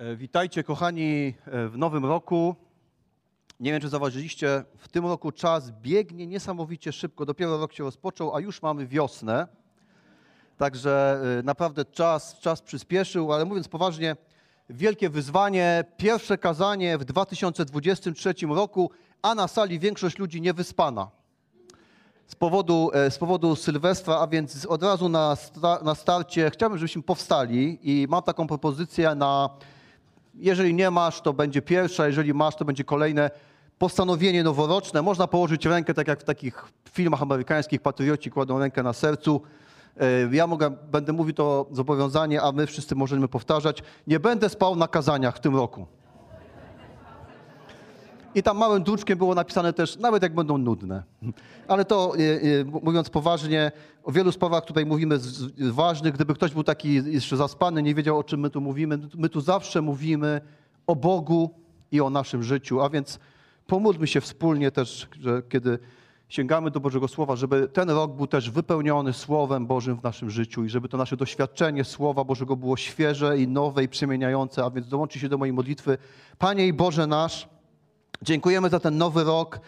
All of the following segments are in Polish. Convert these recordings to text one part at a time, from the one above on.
E, Witajcie, kochani, e, w nowym roku. Nie wiem, czy zauważyliście, w tym roku czas biegnie niesamowicie szybko. Dopiero rok się rozpoczął, a już mamy wiosnę. Także e, naprawdę czas, czas przyspieszył, ale mówiąc poważnie, wielkie wyzwanie, pierwsze kazanie w 2023 roku, a na sali większość ludzi niewyspana. Z powodu, z powodu Sylwestra, a więc od razu na, sta, na starcie chciałbym, żebyśmy powstali i mam taką propozycję na, jeżeli nie masz, to będzie pierwsza, jeżeli masz, to będzie kolejne postanowienie noworoczne. Można położyć rękę, tak jak w takich filmach amerykańskich, patrioci kładą rękę na sercu. E, Ja mogę, będę mówił to zobowiązanie, a my wszyscy możemy powtarzać. Nie będę spał na kazaniach w tym roku. I tam małym druczkiem było napisane też, nawet jak będą nudne. Ale to, e, e, mówiąc poważnie, o wielu sprawach tutaj mówimy ważnych. Gdyby ktoś był taki jeszcze zaspany, nie wiedział o czym my tu mówimy, my tu zawsze mówimy o Bogu i o naszym życiu. A więc pomódlmy się wspólnie też, że kiedy sięgamy do Bożego Słowa, żeby ten rok był też wypełniony Słowem Bożym w naszym życiu i żeby to nasze doświadczenie Słowa Bożego było świeże i nowe i przemieniające. A więc dołączy się do mojej modlitwy. Panie i Boże nasz, Dziękujemy za ten nowy rok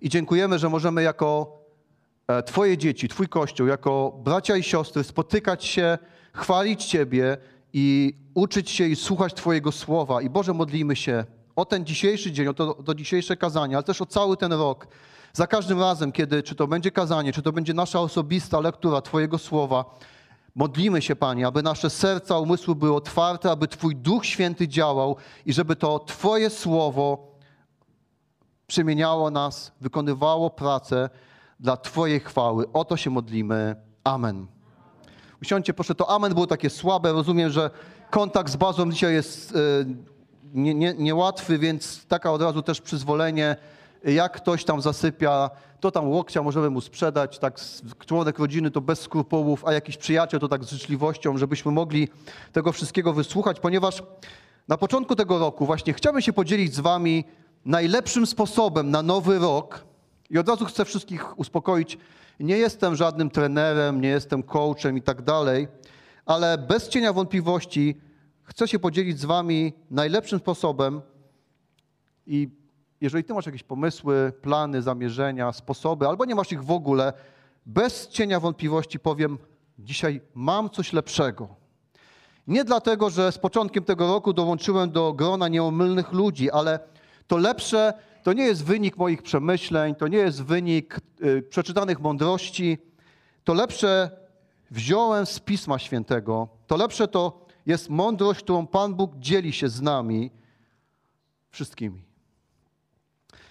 i dziękujemy, że możemy jako e, Twoje dzieci, Twój Kościół, jako bracia i siostry spotykać się, chwalić Ciebie i uczyć się i słuchać Twojego słowa. I Boże, modlimy się o ten dzisiejszy dzień, o to, to dzisiejsze kazanie, ale też o cały ten rok. Za każdym razem, kiedy czy to będzie kazanie, czy to będzie nasza osobista lektura Twojego słowa, Modlimy się, Panie, aby nasze serca, umysły były otwarte, aby Twój Duch Święty działał i żeby to Twoje słowo przemieniało nas, wykonywało pracę dla Twojej chwały. O to się modlimy. Amen. Usiądźcie, proszę, to amen było takie słabe. Rozumiem, że kontakt z bazą dzisiaj jest e, nie, nie, niełatwy, więc taka od razu też przyzwolenie. Jak ktoś tam zasypia, to tam łokcia możemy mu sprzedać, tak członek rodziny to bez skrupułów, a jakiś przyjaciel to tak z życzliwością, żebyśmy mogli tego wszystkiego wysłuchać, ponieważ na początku tego roku właśnie chciałbym się podzielić z wami najlepszym sposobem na nowy rok i od razu chcę wszystkich uspokoić, nie jestem żadnym trenerem, nie jestem coachem i tak dalej, ale bez cienia wątpliwości chcę się podzielić z wami najlepszym sposobem i jeżeli ty masz jakieś pomysły, plany, zamierzenia, sposoby, albo nie masz ich w ogóle, bez cienia wątpliwości powiem, dzisiaj mam coś lepszego. Nie dlatego, że z początkiem tego roku dołączyłem do grona nieomylnych ludzi, ale to lepsze to nie jest wynik moich przemyśleń, to nie jest wynik y, przeczytanych mądrości. To lepsze wziąłem z Pisma Świętego. To lepsze to jest mądrość, którą Pan Bóg dzieli się z nami wszystkimi.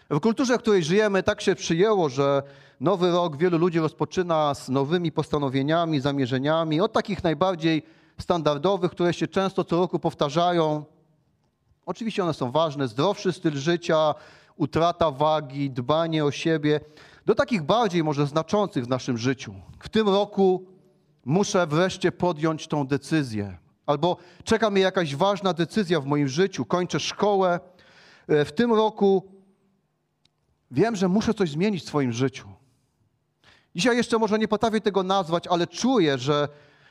W kulturze, w której żyjemy, tak się przyjęło, że nowy rok wielu ludzi rozpoczyna z nowymi postanowieniami, zamierzeniami, od takich najbardziej standardowych, które się często co roku powtarzają. Oczywiście one są ważne, zdrowszy styl życia, utrata wagi, dbanie o siebie, do takich bardziej może znaczących w naszym życiu. W tym roku muszę wreszcie podjąć tą decyzję. Albo czeka mnie jakaś ważna decyzja w moim życiu, kończę szkołę. E, W tym roku wiem, że muszę coś zmienić w swoim życiu. Dzisiaj jeszcze może nie potrafię tego nazwać, ale czuję, że,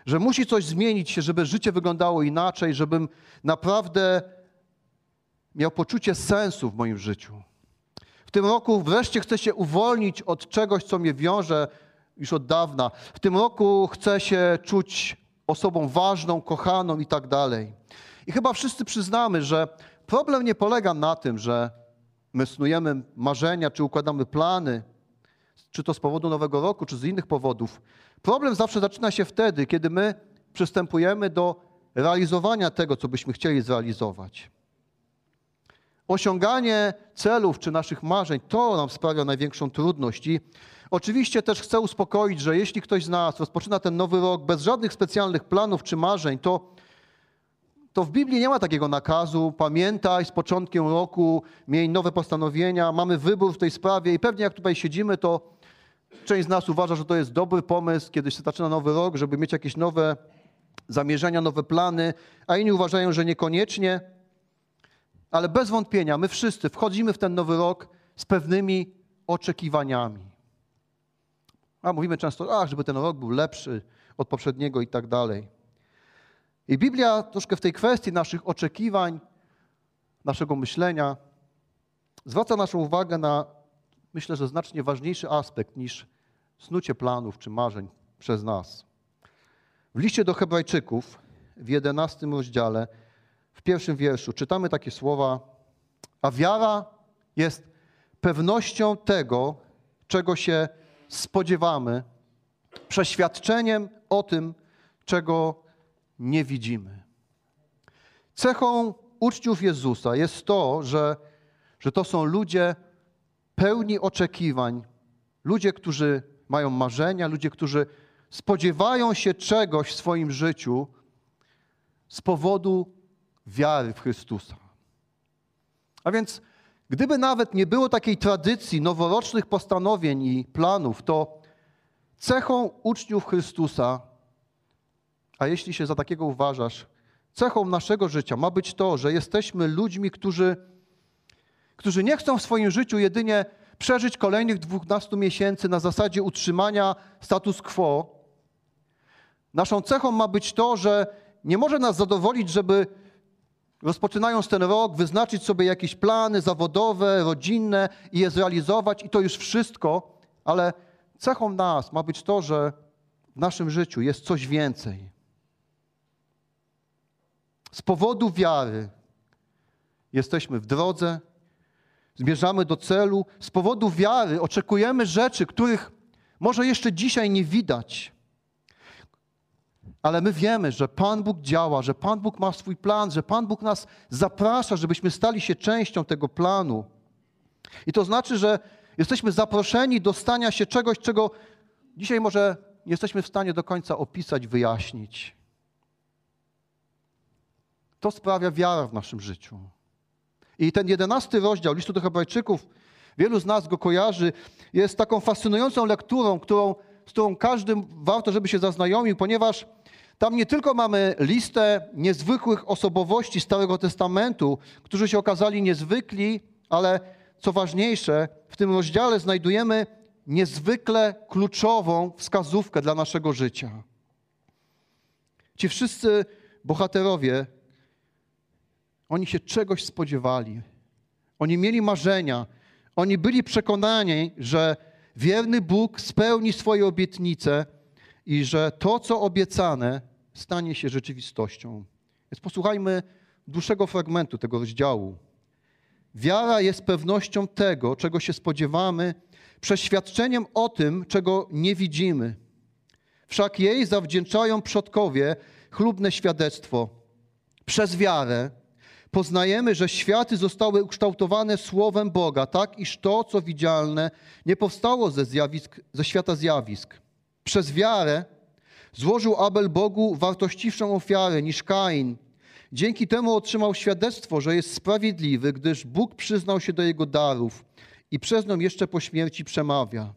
że musi coś zmienić się, żeby życie wyglądało inaczej, żebym naprawdę miał poczucie sensu w moim życiu. W tym roku wreszcie chcę się uwolnić od czegoś, co mnie wiąże już od dawna. W tym roku chcę się czuć osobą ważną, kochaną i tak dalej. I chyba wszyscy przyznamy, że problem nie polega na tym, że my snujemy marzenia, czy układamy plany, czy to z powodu nowego roku, czy z innych powodów. Problem zawsze zaczyna się wtedy, kiedy my przystępujemy do realizowania tego, co byśmy chcieli zrealizować. Osiąganie celów czy naszych marzeń to nam sprawia największą trudność. I oczywiście też chcę uspokoić, że jeśli ktoś z nas rozpoczyna ten nowy rok bez żadnych specjalnych planów czy marzeń, to, to w Biblii nie ma takiego nakazu. Pamiętaj, z początkiem roku miej nowe postanowienia, mamy wybór w tej sprawie i pewnie jak tutaj siedzimy, to część z nas uważa, że to jest dobry pomysł, kiedy się zaczyna nowy rok, żeby mieć jakieś nowe zamierzenia, nowe plany, a inni uważają, że niekoniecznie. Ale bez wątpienia my wszyscy wchodzimy w ten nowy rok z pewnymi oczekiwaniami. A mówimy często, ach, żeby ten rok był lepszy od poprzedniego i tak dalej. I Biblia troszkę w tej kwestii naszych oczekiwań naszego myślenia, zwraca naszą uwagę na, myślę, że znacznie ważniejszy aspekt niż snucie planów czy marzeń przez nas. W liście do Hebrajczyków w 11 rozdziale, w pierwszym wierszu, czytamy takie słowa: A wiara jest pewnością tego, czego się spodziewamy, przeświadczeniem o tym, czego nie widzimy. Cechą uczniów Jezusa jest to, że, że to są ludzie pełni oczekiwań, ludzie, którzy mają marzenia, ludzie, którzy spodziewają się czegoś w swoim życiu z powodu wiary w Chrystusa. A więc, gdyby nawet nie było takiej tradycji noworocznych postanowień i planów, to cechą uczniów Chrystusa, a jeśli się za takiego uważasz, cechą naszego życia ma być to, że jesteśmy ludźmi, którzy, którzy nie chcą w swoim życiu jedynie przeżyć kolejnych 12 miesięcy na zasadzie utrzymania status quo. Naszą cechą ma być to, że nie może nas zadowolić, żeby rozpoczynając ten rok, wyznaczyć sobie jakieś plany zawodowe, rodzinne i je zrealizować, i to już wszystko, ale cechą nas ma być to, że w naszym życiu jest coś więcej. Z powodu wiary jesteśmy w drodze, zmierzamy do celu. Z powodu wiary oczekujemy rzeczy, których może jeszcze dzisiaj nie widać. Ale my wiemy, że Pan Bóg działa, że Pan Bóg ma swój plan, że Pan Bóg nas zaprasza, żebyśmy stali się częścią tego planu. I to znaczy, że jesteśmy zaproszeni do stania się czegoś, czego dzisiaj może nie jesteśmy w stanie do końca opisać, wyjaśnić. To sprawia wiara w naszym życiu. I ten jedenasty rozdział listu do Hebrajczyków, wielu z nas go kojarzy, jest taką fascynującą lekturą, którą, z którą każdym warto, żeby się zaznajomił, ponieważ tam nie tylko mamy listę niezwykłych osobowości Starego Testamentu, którzy się okazali niezwykli, ale co ważniejsze, w tym rozdziale znajdujemy niezwykle kluczową wskazówkę dla naszego życia. Ci wszyscy bohaterowie oni się czegoś spodziewali. Oni mieli marzenia. Oni byli przekonani, że wierny Bóg spełni swoje obietnice i że to, co obiecane, stanie się rzeczywistością. Więc posłuchajmy dłuższego fragmentu tego rozdziału. Wiara jest pewnością tego, czego się spodziewamy, przeświadczeniem o tym, czego nie widzimy. Wszak jej zawdzięczają przodkowie chlubne świadectwo. Przez wiarę poznajemy, że światy zostały ukształtowane Słowem Boga, tak iż to, co widzialne, nie powstało ze, zjawisk, ze świata zjawisk. Przez wiarę złożył Abel Bogu wartościwszą ofiarę niż Kain. Dzięki temu otrzymał świadectwo, że jest sprawiedliwy, gdyż Bóg przyznał się do jego darów i przez nią jeszcze po śmierci przemawia.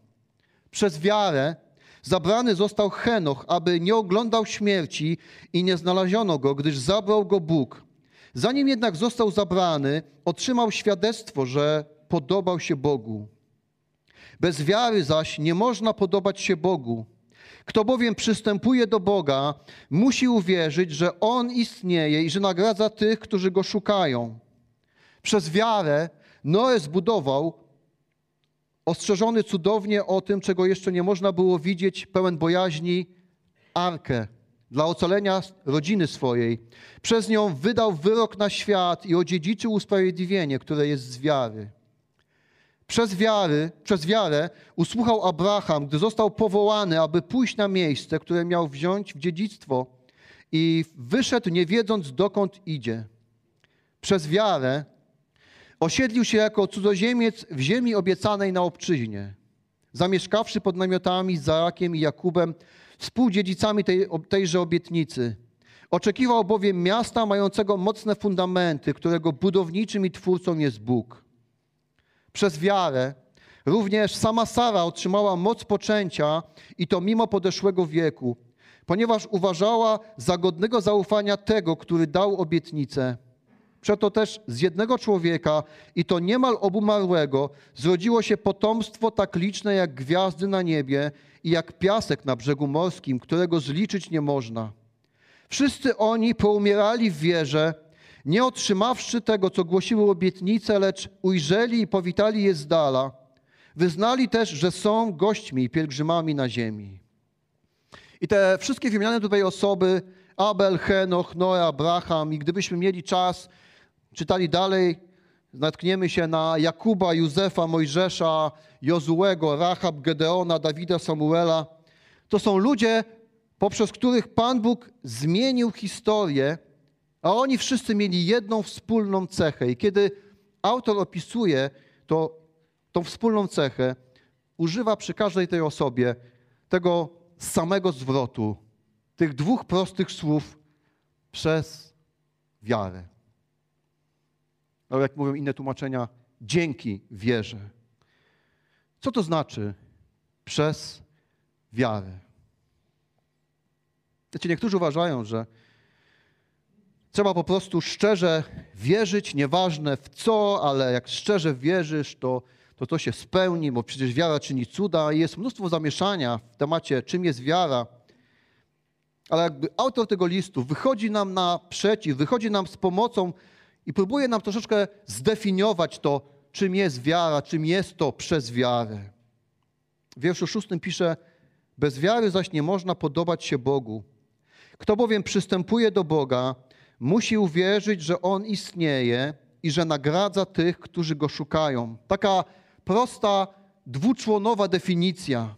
Przez wiarę zabrany został Henoch, aby nie oglądał śmierci i nie znaleziono go, gdyż zabrał go Bóg. Zanim jednak został zabrany, otrzymał świadectwo, że podobał się Bogu. Bez wiary zaś nie można podobać się Bogu. Kto bowiem przystępuje do Boga, musi uwierzyć, że On istnieje i że nagradza tych, którzy Go szukają. Przez wiarę Noe zbudował, ostrzeżony cudownie o tym, czego jeszcze nie można było widzieć, pełen bojaźni, arkę dla ocalenia rodziny swojej. Przez nią wydał wyrok na świat i odziedziczył usprawiedliwienie, które jest z wiary. Przez, wiary, przez wiarę usłuchał Abraham, gdy został powołany, aby pójść na miejsce, które miał wziąć w dziedzictwo i wyszedł nie wiedząc dokąd idzie. Przez wiarę osiedlił się jako cudzoziemiec w ziemi obiecanej na obczyźnie. Zamieszkawszy pod namiotami z Zarakiem i Jakubem, współdziedzicami tej, tejże obietnicy. Oczekiwał bowiem miasta mającego mocne fundamenty, którego budowniczym i twórcą jest Bóg. Przez wiarę również sama Sara otrzymała moc poczęcia i to mimo podeszłego wieku, ponieważ uważała za godnego zaufania tego, który dał obietnicę. Przeto też z jednego człowieka, i to niemal obumarłego, zrodziło się potomstwo tak liczne jak gwiazdy na niebie i jak piasek na brzegu morskim, którego zliczyć nie można. Wszyscy oni poumierali w wierze nie otrzymawszy tego, co głosiły obietnice, lecz ujrzeli i powitali je z dala, wyznali też, że są gośćmi i pielgrzymami na ziemi. I te wszystkie wymieniane tutaj osoby, Abel, Henoch, Noe, Abraham, i gdybyśmy mieli czas, czytali dalej, natkniemy się na Jakuba, Józefa, Mojżesza, Jozułego, Rahab, Gedeona, Dawida, Samuela. To są ludzie, poprzez których Pan Bóg zmienił historię, a oni wszyscy mieli jedną wspólną cechę. I kiedy autor opisuje to, tą wspólną cechę, używa przy każdej tej osobie tego samego zwrotu, tych dwóch prostych słów przez wiarę. No, jak mówią inne tłumaczenia, dzięki wierze. Co to znaczy przez wiarę? Wiecie, niektórzy uważają, że trzeba po prostu szczerze wierzyć, nieważne w co, ale jak szczerze wierzysz, to to, to się spełni, bo przecież wiara czyni cuda. I jest mnóstwo zamieszania w temacie, czym jest wiara. Ale jakby autor tego listu wychodzi nam naprzeciw, wychodzi nam z pomocą i próbuje nam troszeczkę zdefiniować to, czym jest wiara, czym jest to przez wiarę. W wierszu szóstym pisze, bez wiary zaś nie można podobać się Bogu. Kto bowiem przystępuje do Boga, musi uwierzyć, że On istnieje i że nagradza tych, którzy Go szukają. Taka prosta, dwuczłonowa definicja.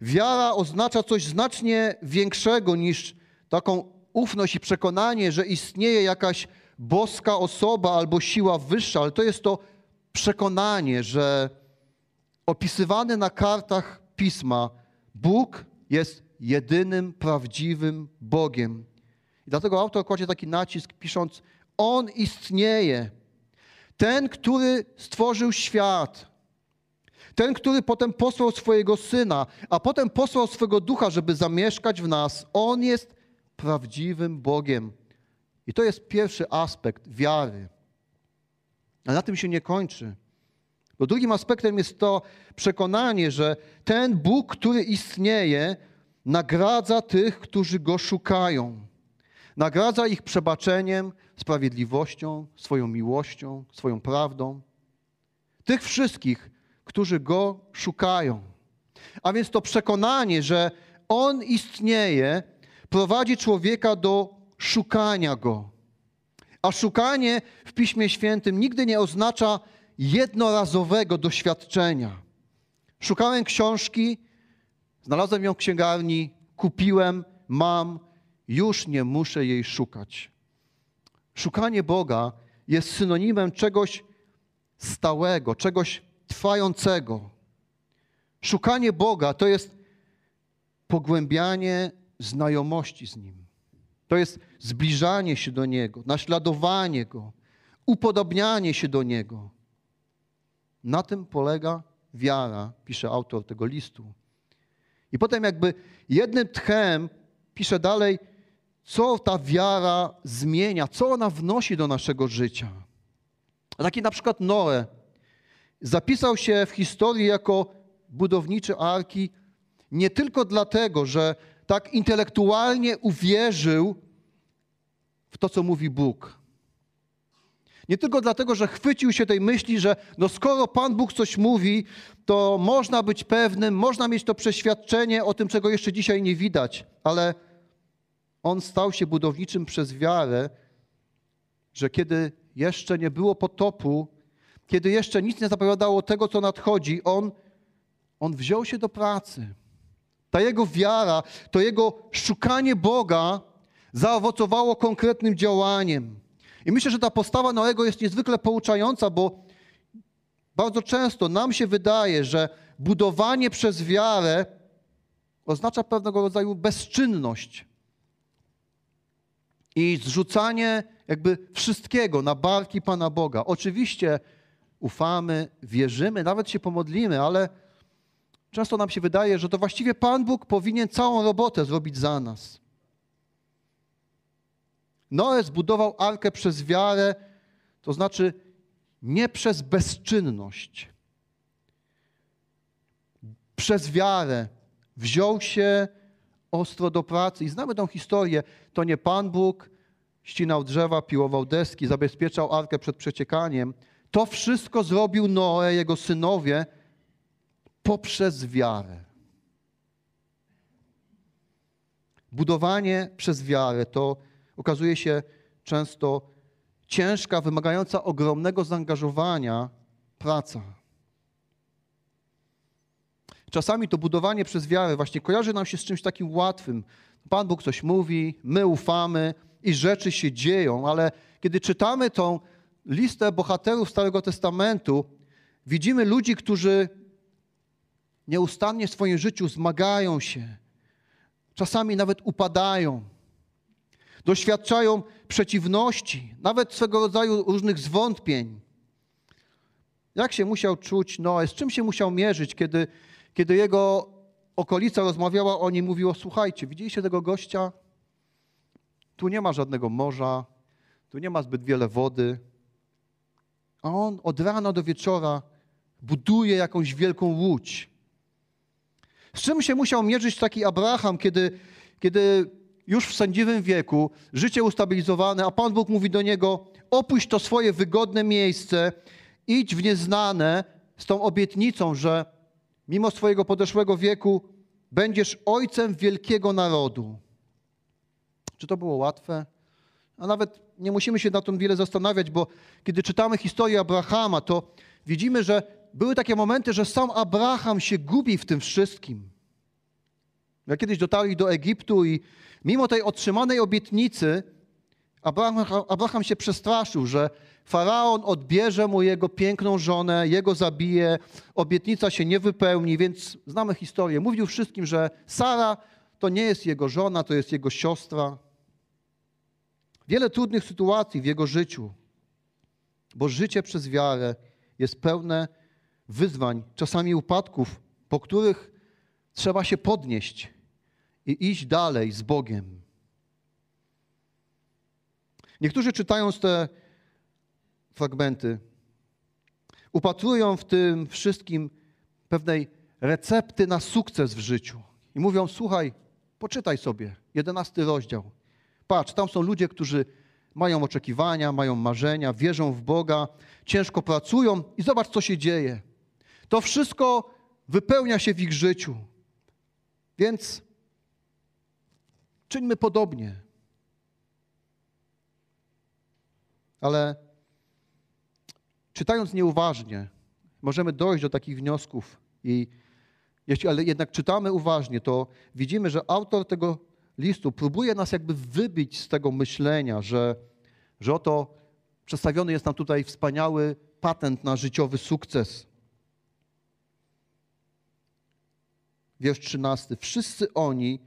Wiara oznacza coś znacznie większego niż taką ufność i przekonanie, że istnieje jakaś boska osoba albo siła wyższa, ale to jest to przekonanie, że opisywany na kartach pisma Bóg jest jedynym prawdziwym Bogiem. I dlatego autor kładzie taki nacisk, pisząc: On istnieje. Ten, który stworzył świat. Ten, który potem posłał swojego syna, a potem posłał swego ducha, żeby zamieszkać w nas. On jest prawdziwym Bogiem. I to jest pierwszy aspekt wiary. Ale na tym się nie kończy. Bo drugim aspektem jest to przekonanie, że ten Bóg, który istnieje, nagradza tych, którzy go szukają. Nagradza ich przebaczeniem, sprawiedliwością, swoją miłością, swoją prawdą. Tych wszystkich, którzy go szukają. A więc to przekonanie, że on istnieje, prowadzi człowieka do szukania go. A szukanie w Piśmie Świętym nigdy nie oznacza jednorazowego doświadczenia. Szukałem książki, znalazłem ją w księgarni, kupiłem, mam, już nie muszę jej szukać. Szukanie Boga jest synonimem czegoś stałego, czegoś trwającego. Szukanie Boga to jest pogłębianie znajomości z Nim. To jest zbliżanie się do Niego, naśladowanie Go, upodobnianie się do Niego. Na tym polega wiara, pisze autor tego listu. I potem jakby jednym tchem pisze dalej, co ta wiara zmienia, co ona wnosi do naszego życia. Taki na przykład Noe zapisał się w historii jako budowniczy arki nie tylko dlatego, że tak intelektualnie uwierzył w to, co mówi Bóg. Nie tylko dlatego, że chwycił się tej myśli, że no skoro Pan Bóg coś mówi, to można być pewnym, można mieć to przeświadczenie o tym, czego jeszcze dzisiaj nie widać, ale on stał się budowniczym przez wiarę, że kiedy jeszcze nie było potopu, kiedy jeszcze nic nie zapowiadało tego, co nadchodzi, on, on wziął się do pracy. Ta jego wiara, to jego szukanie Boga zaowocowało konkretnym działaniem. I myślę, że ta postawa Noego jest niezwykle pouczająca, bo bardzo często nam się wydaje, że budowanie przez wiarę oznacza pewnego rodzaju bezczynność i zrzucanie jakby wszystkiego na barki Pana Boga. Oczywiście ufamy, wierzymy, nawet się pomodlimy, ale często nam się wydaje, że to właściwie Pan Bóg powinien całą robotę zrobić za nas. Noe zbudował arkę przez wiarę, to znaczy nie przez bezczynność. Przez wiarę wziął się ostro do pracy. I znamy tą historię. To nie Pan Bóg ścinał drzewa, piłował deski, zabezpieczał arkę przed przeciekaniem. To wszystko zrobił Noe, jego synowie, poprzez wiarę. Budowanie przez wiarę to okazuje się często ciężka, wymagająca ogromnego zaangażowania praca. Czasami to budowanie przez wiarę właśnie kojarzy nam się z czymś takim łatwym. Pan Bóg coś mówi, my ufamy i rzeczy się dzieją, ale kiedy czytamy tą listę bohaterów Starego Testamentu, widzimy ludzi, którzy nieustannie w swoim życiu zmagają się, czasami nawet upadają, doświadczają przeciwności, nawet swego rodzaju różnych zwątpień. Jak się musiał czuć Noe, z czym się musiał mierzyć, kiedy, kiedy jego okolica rozmawiała o nim, mówiło, słuchajcie, widzieliście tego gościa? Tu nie ma żadnego morza, tu nie ma zbyt wiele wody, a on od rana do wieczora buduje jakąś wielką łódź. Z czym się musiał mierzyć taki Abraham, kiedy, kiedy już w sędziwym wieku, życie ustabilizowane, a Pan Bóg mówi do niego: opuść to swoje wygodne miejsce, idź w nieznane z tą obietnicą, że mimo swojego podeszłego wieku będziesz ojcem wielkiego narodu. Czy to było łatwe? A nawet nie musimy się na tym wiele zastanawiać, bo kiedy czytamy historię Abrahama, to widzimy, że były takie momenty, że sam Abraham się gubi w tym wszystkim. Jak kiedyś dotarli do Egiptu i mimo tej otrzymanej obietnicy, Abraham, Abraham się przestraszył, że faraon odbierze mu jego piękną żonę, jego zabije, obietnica się nie wypełni, więc znamy historię. Mówił wszystkim, że Sara to nie jest jego żona, to jest jego siostra. Wiele trudnych sytuacji w jego życiu, bo życie przez wiarę jest pełne wyzwań, czasami upadków, po których trzeba się podnieść i iść dalej z Bogiem. Niektórzy czytając te fragmenty, upatrują w tym wszystkim pewnej recepty na sukces w życiu. I mówią: Słuchaj, poczytaj sobie, jedenasty rozdział. Patrz, tam są ludzie, którzy mają oczekiwania, mają marzenia, wierzą w Boga, ciężko pracują i zobacz, co się dzieje. To wszystko wypełnia się w ich życiu. Więc czyńmy podobnie. Ale czytając nieuważnie, możemy dojść do takich wniosków i jeśli ale jednak czytamy uważnie, to widzimy, że autor tego listu próbuje nas jakby wybić z tego myślenia, że, że oto przedstawiony jest nam tutaj wspaniały patent na życiowy sukces. Wiersz 13. Wszyscy oni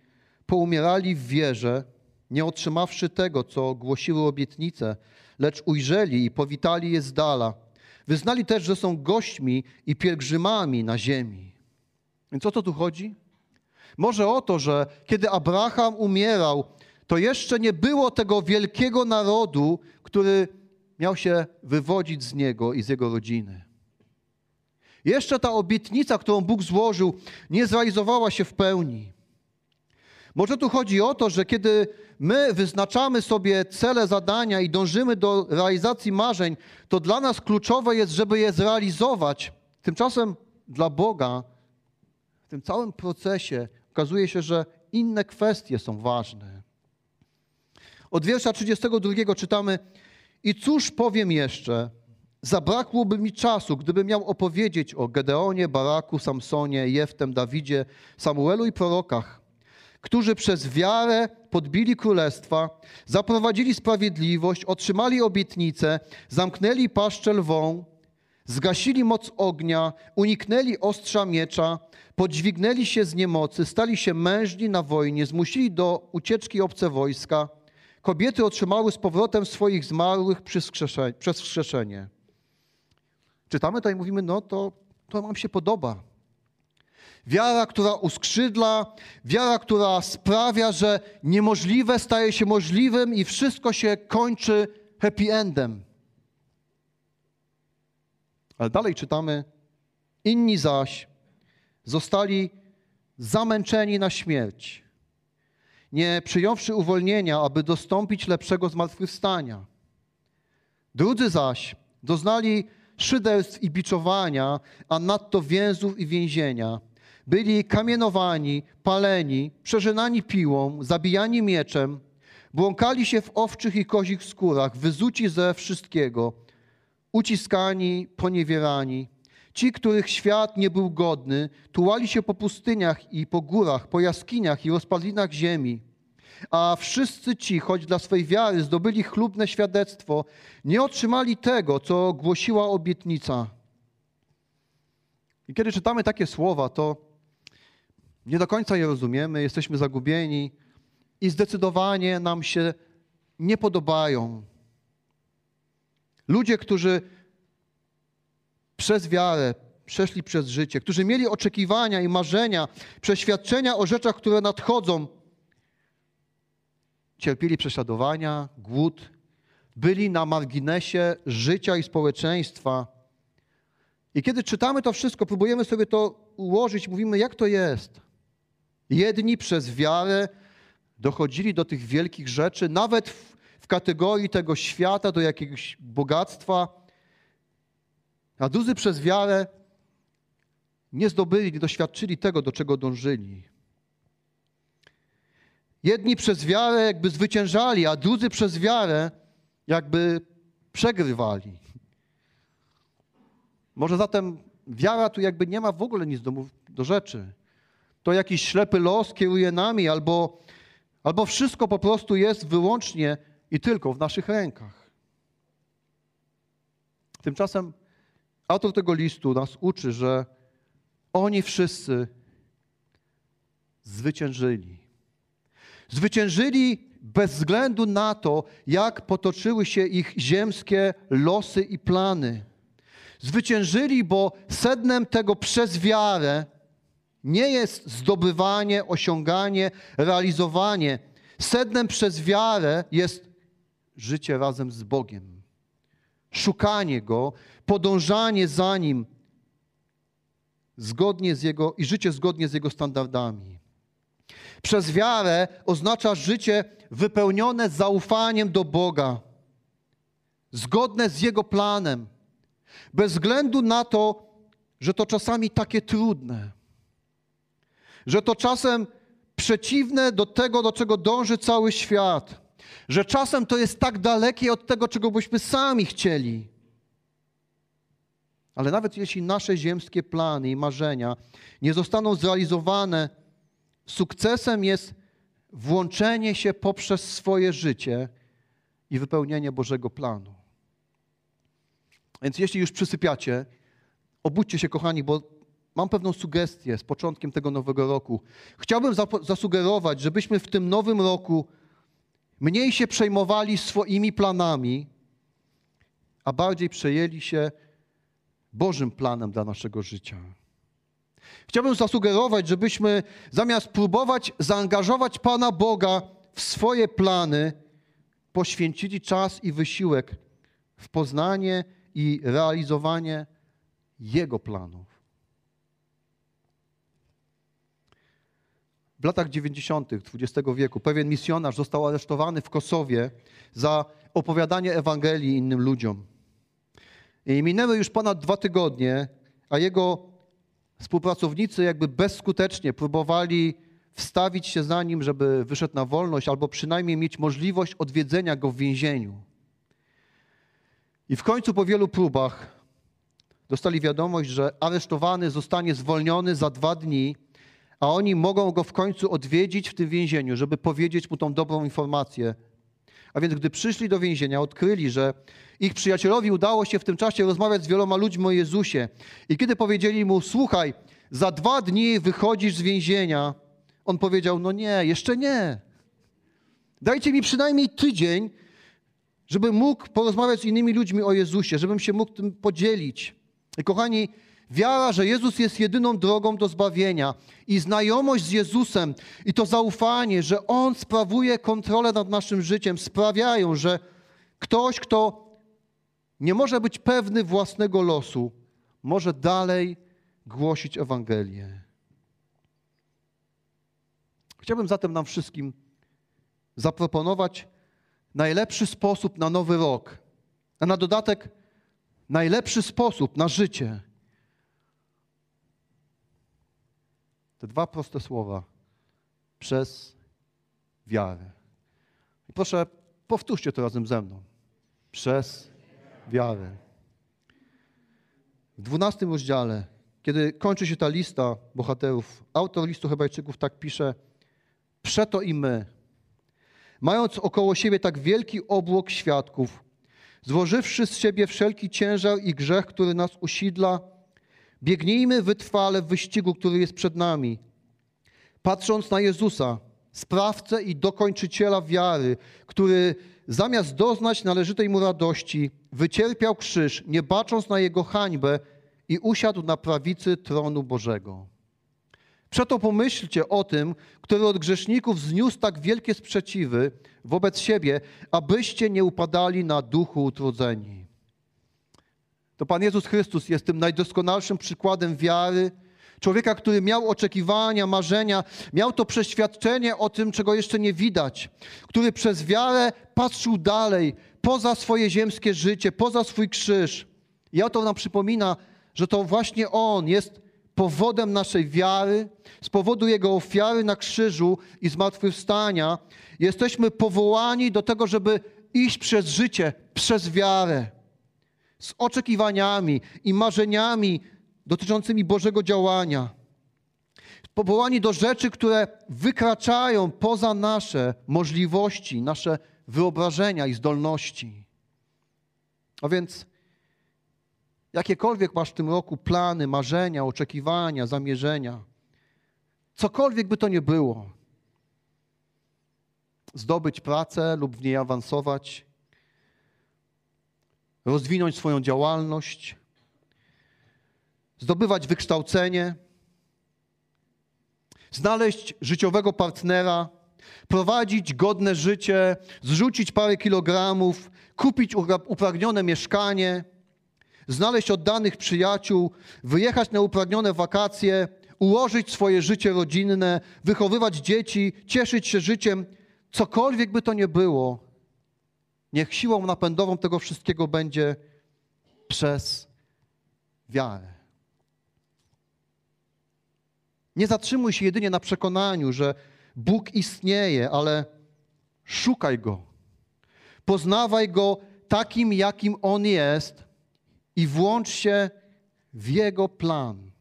poumierali w wierze, nie otrzymawszy tego, co głosiły obietnice, lecz ujrzeli i powitali je z dala. Wyznali też, że są gośćmi i pielgrzymami na ziemi. Więc o co tu chodzi? Może o to, że kiedy Abraham umierał, to jeszcze nie było tego wielkiego narodu, który miał się wywodzić z niego i z jego rodziny. Jeszcze ta obietnica, którą Bóg złożył, nie zrealizowała się w pełni. Może tu chodzi o to, że kiedy my wyznaczamy sobie cele, zadania i dążymy do realizacji marzeń, to dla nas kluczowe jest, żeby je zrealizować. Tymczasem dla Boga w tym całym procesie okazuje się, że inne kwestie są ważne. Od wiersza 32 czytamy: I cóż powiem jeszcze? Zabrakłoby mi czasu, gdybym miał opowiedzieć o Gedeonie, Baraku, Samsonie, Jeftem, Dawidzie, Samuelu i prorokach, którzy przez wiarę podbili królestwa, zaprowadzili sprawiedliwość, otrzymali obietnicę, zamknęli paszczę lwą, zgasili moc ognia, uniknęli ostrza miecza, podźwignęli się z niemocy, stali się mężni na wojnie, zmusili do ucieczki obce wojska. Kobiety otrzymały z powrotem swoich zmarłych przez wskrzeszenie. Czytamy to i mówimy, no to, to nam się podoba. Wiara, która uskrzydla, wiara, która sprawia, że niemożliwe staje się możliwym i wszystko się kończy happy endem. Ale dalej czytamy, inni zaś zostali zamęczeni na śmierć. nie przyjąwszy uwolnienia, aby dostąpić lepszego zmartwychwstania. Drudzy zaś doznali szyderstw i biczowania, a nadto więzów i więzienia. Byli kamienowani, paleni, przeżynani piłą, zabijani mieczem, błąkali się w owczych i kozich skórach, wyzuci ze wszystkiego, uciskani, poniewierani. Ci, których świat nie był godny, tułali się po pustyniach i po górach, po jaskiniach i rozpadlinach ziemi. A wszyscy ci, choć dla swej wiary zdobyli chlubne świadectwo, nie otrzymali tego, co głosiła obietnica. I kiedy czytamy takie słowa, to nie do końca je rozumiemy, jesteśmy zagubieni i zdecydowanie nam się nie podobają. Ludzie, którzy przez wiarę przeszli przez życie, którzy mieli oczekiwania i marzenia, przeświadczenia o rzeczach, które nadchodzą, cierpieli prześladowania, głód, byli na marginesie życia i społeczeństwa. I kiedy czytamy to wszystko, próbujemy sobie to ułożyć, mówimy, jak to jest. Jedni przez wiarę dochodzili do tych wielkich rzeczy, nawet w, w kategorii tego świata, do jakiegoś bogactwa, a drudzy przez wiarę nie zdobyli, nie doświadczyli tego, do czego dążyli. Jedni przez wiarę jakby zwyciężali, a drudzy przez wiarę jakby przegrywali. Może zatem wiara tu jakby nie ma w ogóle nic do, do rzeczy. To jakiś ślepy los kieruje nami, albo, albo wszystko po prostu jest wyłącznie i tylko w naszych rękach. Tymczasem autor tego listu nas uczy, że oni wszyscy zwyciężyli. Zwyciężyli bez względu na to, jak potoczyły się ich ziemskie losy i plany. Zwyciężyli, bo sednem tego przez wiarę nie jest zdobywanie, osiąganie, realizowanie. Sednem przez wiarę jest życie razem z Bogiem. Szukanie Go, podążanie za Nim zgodnie z Jego i życie zgodnie z Jego standardami. Przez wiarę oznacza życie wypełnione zaufaniem do Boga, zgodne z Jego planem, bez względu na to, że to czasami takie trudne, że to czasem przeciwne do tego, do czego dąży cały świat, że czasem to jest tak dalekie od tego, czego byśmy sami chcieli. Ale nawet jeśli nasze ziemskie plany i marzenia nie zostaną zrealizowane, Sukcesem jest włączenie się poprzez swoje życie i wypełnienie Bożego planu. Więc jeśli już przysypiacie, obudźcie się, kochani, bo mam pewną sugestię z początkiem tego nowego roku. Chciałbym zasugerować, żebyśmy w tym nowym roku mniej się przejmowali swoimi planami, a bardziej przejęli się Bożym planem dla naszego życia. Chciałbym zasugerować, żebyśmy zamiast próbować zaangażować Pana Boga w swoje plany, poświęcili czas i wysiłek w poznanie i realizowanie Jego planów. W latach 90. XX wieku pewien misjonarz został aresztowany w Kosowie za opowiadanie Ewangelii innym ludziom. I minęły już ponad dwa tygodnie, a jego Współpracownicy jakby bezskutecznie próbowali wstawić się za nim, żeby wyszedł na wolność, albo przynajmniej mieć możliwość odwiedzenia go w więzieniu. I w końcu po wielu próbach dostali wiadomość, że aresztowany zostanie zwolniony za dwa dni, a oni mogą go w końcu odwiedzić w tym więzieniu, żeby powiedzieć mu tą dobrą informację. A więc gdy przyszli do więzienia, odkryli, że ich przyjacielowi udało się w tym czasie rozmawiać z wieloma ludźmi o Jezusie. I kiedy powiedzieli mu, słuchaj, za dwa dni wychodzisz z więzienia, on powiedział, no nie, jeszcze nie. Dajcie mi przynajmniej tydzień, żebym mógł porozmawiać z innymi ludźmi o Jezusie, żebym się mógł tym podzielić. I kochani, wiara, że Jezus jest jedyną drogą do zbawienia i znajomość z Jezusem i to zaufanie, że On sprawuje kontrolę nad naszym życiem, sprawiają, że ktoś, kto nie może być pewny własnego losu, może dalej głosić Ewangelię. Chciałbym zatem nam wszystkim zaproponować najlepszy sposób na nowy rok, a na dodatek najlepszy sposób na życie. Te dwa proste słowa. Przez wiarę. I proszę, powtórzcie to razem ze mną. Przez wiarę. W dwunastym rozdziale, kiedy kończy się ta lista bohaterów, autor listu Hebrajczyków tak pisze: Przeto i my, mając około siebie tak wielki obłok świadków, złożywszy z siebie wszelki ciężar i grzech, który nas usidla, biegnijmy wytrwale w wyścigu, który jest przed nami, patrząc na Jezusa, sprawcę i dokończyciela wiary, który zamiast doznać należytej mu radości, wycierpiał krzyż, nie bacząc na jego hańbę i usiadł na prawicy tronu Bożego. Przeto pomyślcie o tym, który od grzeszników zniósł tak wielkie sprzeciwy wobec siebie, abyście nie upadali na duchu utrudzeni. To Pan Jezus Chrystus jest tym najdoskonalszym przykładem wiary, człowieka, który miał oczekiwania, marzenia, miał to przeświadczenie o tym, czego jeszcze nie widać, który przez wiarę patrzył dalej, poza swoje ziemskie życie, poza swój krzyż. I oto nam przypomina, że to właśnie On jest powodem naszej wiary, z powodu Jego ofiary na krzyżu i zmartwychwstania, jesteśmy powołani do tego, żeby iść przez życie, przez wiarę, z oczekiwaniami i marzeniami dotyczącymi Bożego działania. Powołani do rzeczy, które wykraczają poza nasze możliwości, nasze wyobrażenia i zdolności. A więc jakiekolwiek masz w tym roku plany, marzenia, oczekiwania, zamierzenia, cokolwiek by to nie było, zdobyć pracę lub w niej awansować, rozwinąć swoją działalność, zdobywać wykształcenie, znaleźć życiowego partnera, prowadzić godne życie, zrzucić parę kilogramów, kupić upragnione mieszkanie, znaleźć oddanych przyjaciół, wyjechać na upragnione wakacje, ułożyć swoje życie rodzinne, wychowywać dzieci, cieszyć się życiem, cokolwiek by to nie było, niech siłą napędową tego wszystkiego będzie przez wiarę. Nie zatrzymuj się jedynie na przekonaniu, że Bóg istnieje, ale szukaj Go. Poznawaj Go takim, jakim On jest i włącz się w Jego plan.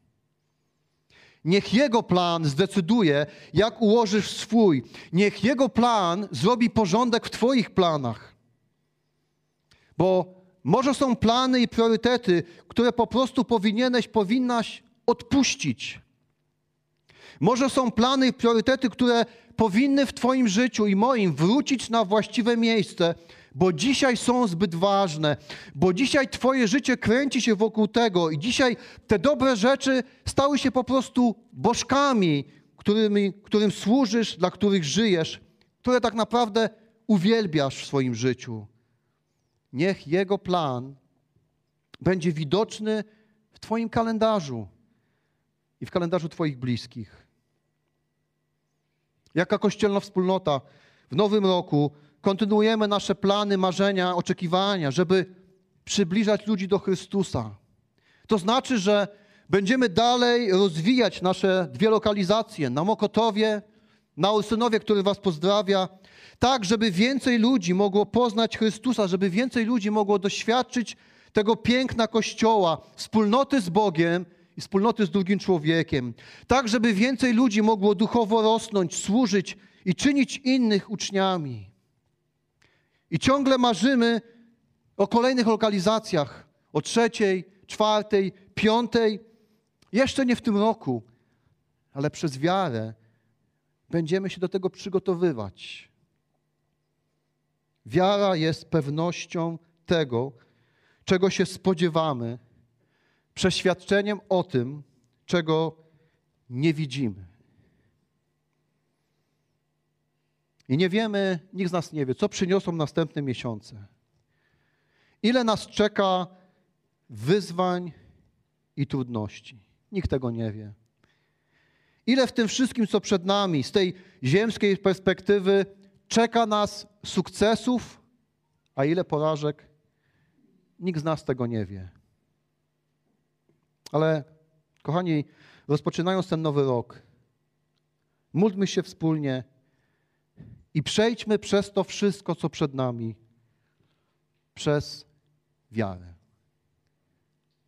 Niech Jego plan zdecyduje, jak ułożysz swój. Niech Jego plan zrobi porządek w Twoich planach. Bo może są plany i priorytety, które po prostu powinieneś, powinnaś odpuścić. Może są plany i priorytety, które powinny w Twoim życiu i moim wrócić na właściwe miejsce, bo dzisiaj są zbyt ważne, bo dzisiaj Twoje życie kręci się wokół tego i dzisiaj te dobre rzeczy stały się po prostu bożkami, którymi, którym służysz, dla których żyjesz, które tak naprawdę uwielbiasz w swoim życiu. Niech Jego plan będzie widoczny w Twoim kalendarzu i w kalendarzu Twoich bliskich. Jaka kościelna wspólnota w nowym roku kontynuujemy nasze plany, marzenia, oczekiwania, żeby przybliżać ludzi do Chrystusa. To znaczy, że będziemy dalej rozwijać nasze dwie lokalizacje na Mokotowie, na Olsynowie, który Was pozdrawia, tak, żeby więcej ludzi mogło poznać Chrystusa, żeby więcej ludzi mogło doświadczyć tego piękna Kościoła, wspólnoty z Bogiem i wspólnoty z drugim człowiekiem, tak żeby więcej ludzi mogło duchowo rosnąć, służyć i czynić innych uczniami. I ciągle marzymy o kolejnych lokalizacjach, o trzeciej, czwartej, piątej, jeszcze nie w tym roku, ale przez wiarę będziemy się do tego przygotowywać. Wiara jest pewnością tego, czego się spodziewamy przeświadczeniem o tym, czego nie widzimy. I nie wiemy, nikt z nas nie wie, co przyniosą następne miesiące. Ile nas czeka wyzwań i trudności. Nikt tego nie wie. Ile w tym wszystkim, co przed nami, z tej ziemskiej perspektywy, czeka nas sukcesów, a ile porażek, nikt z nas tego nie wie. Ale, kochani, rozpoczynając ten nowy rok, módlmy się wspólnie i przejdźmy przez to wszystko, co przed nami, przez wiarę.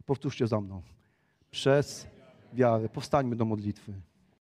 Powtórzcie za mną. Przez wiarę. Powstańmy do modlitwy.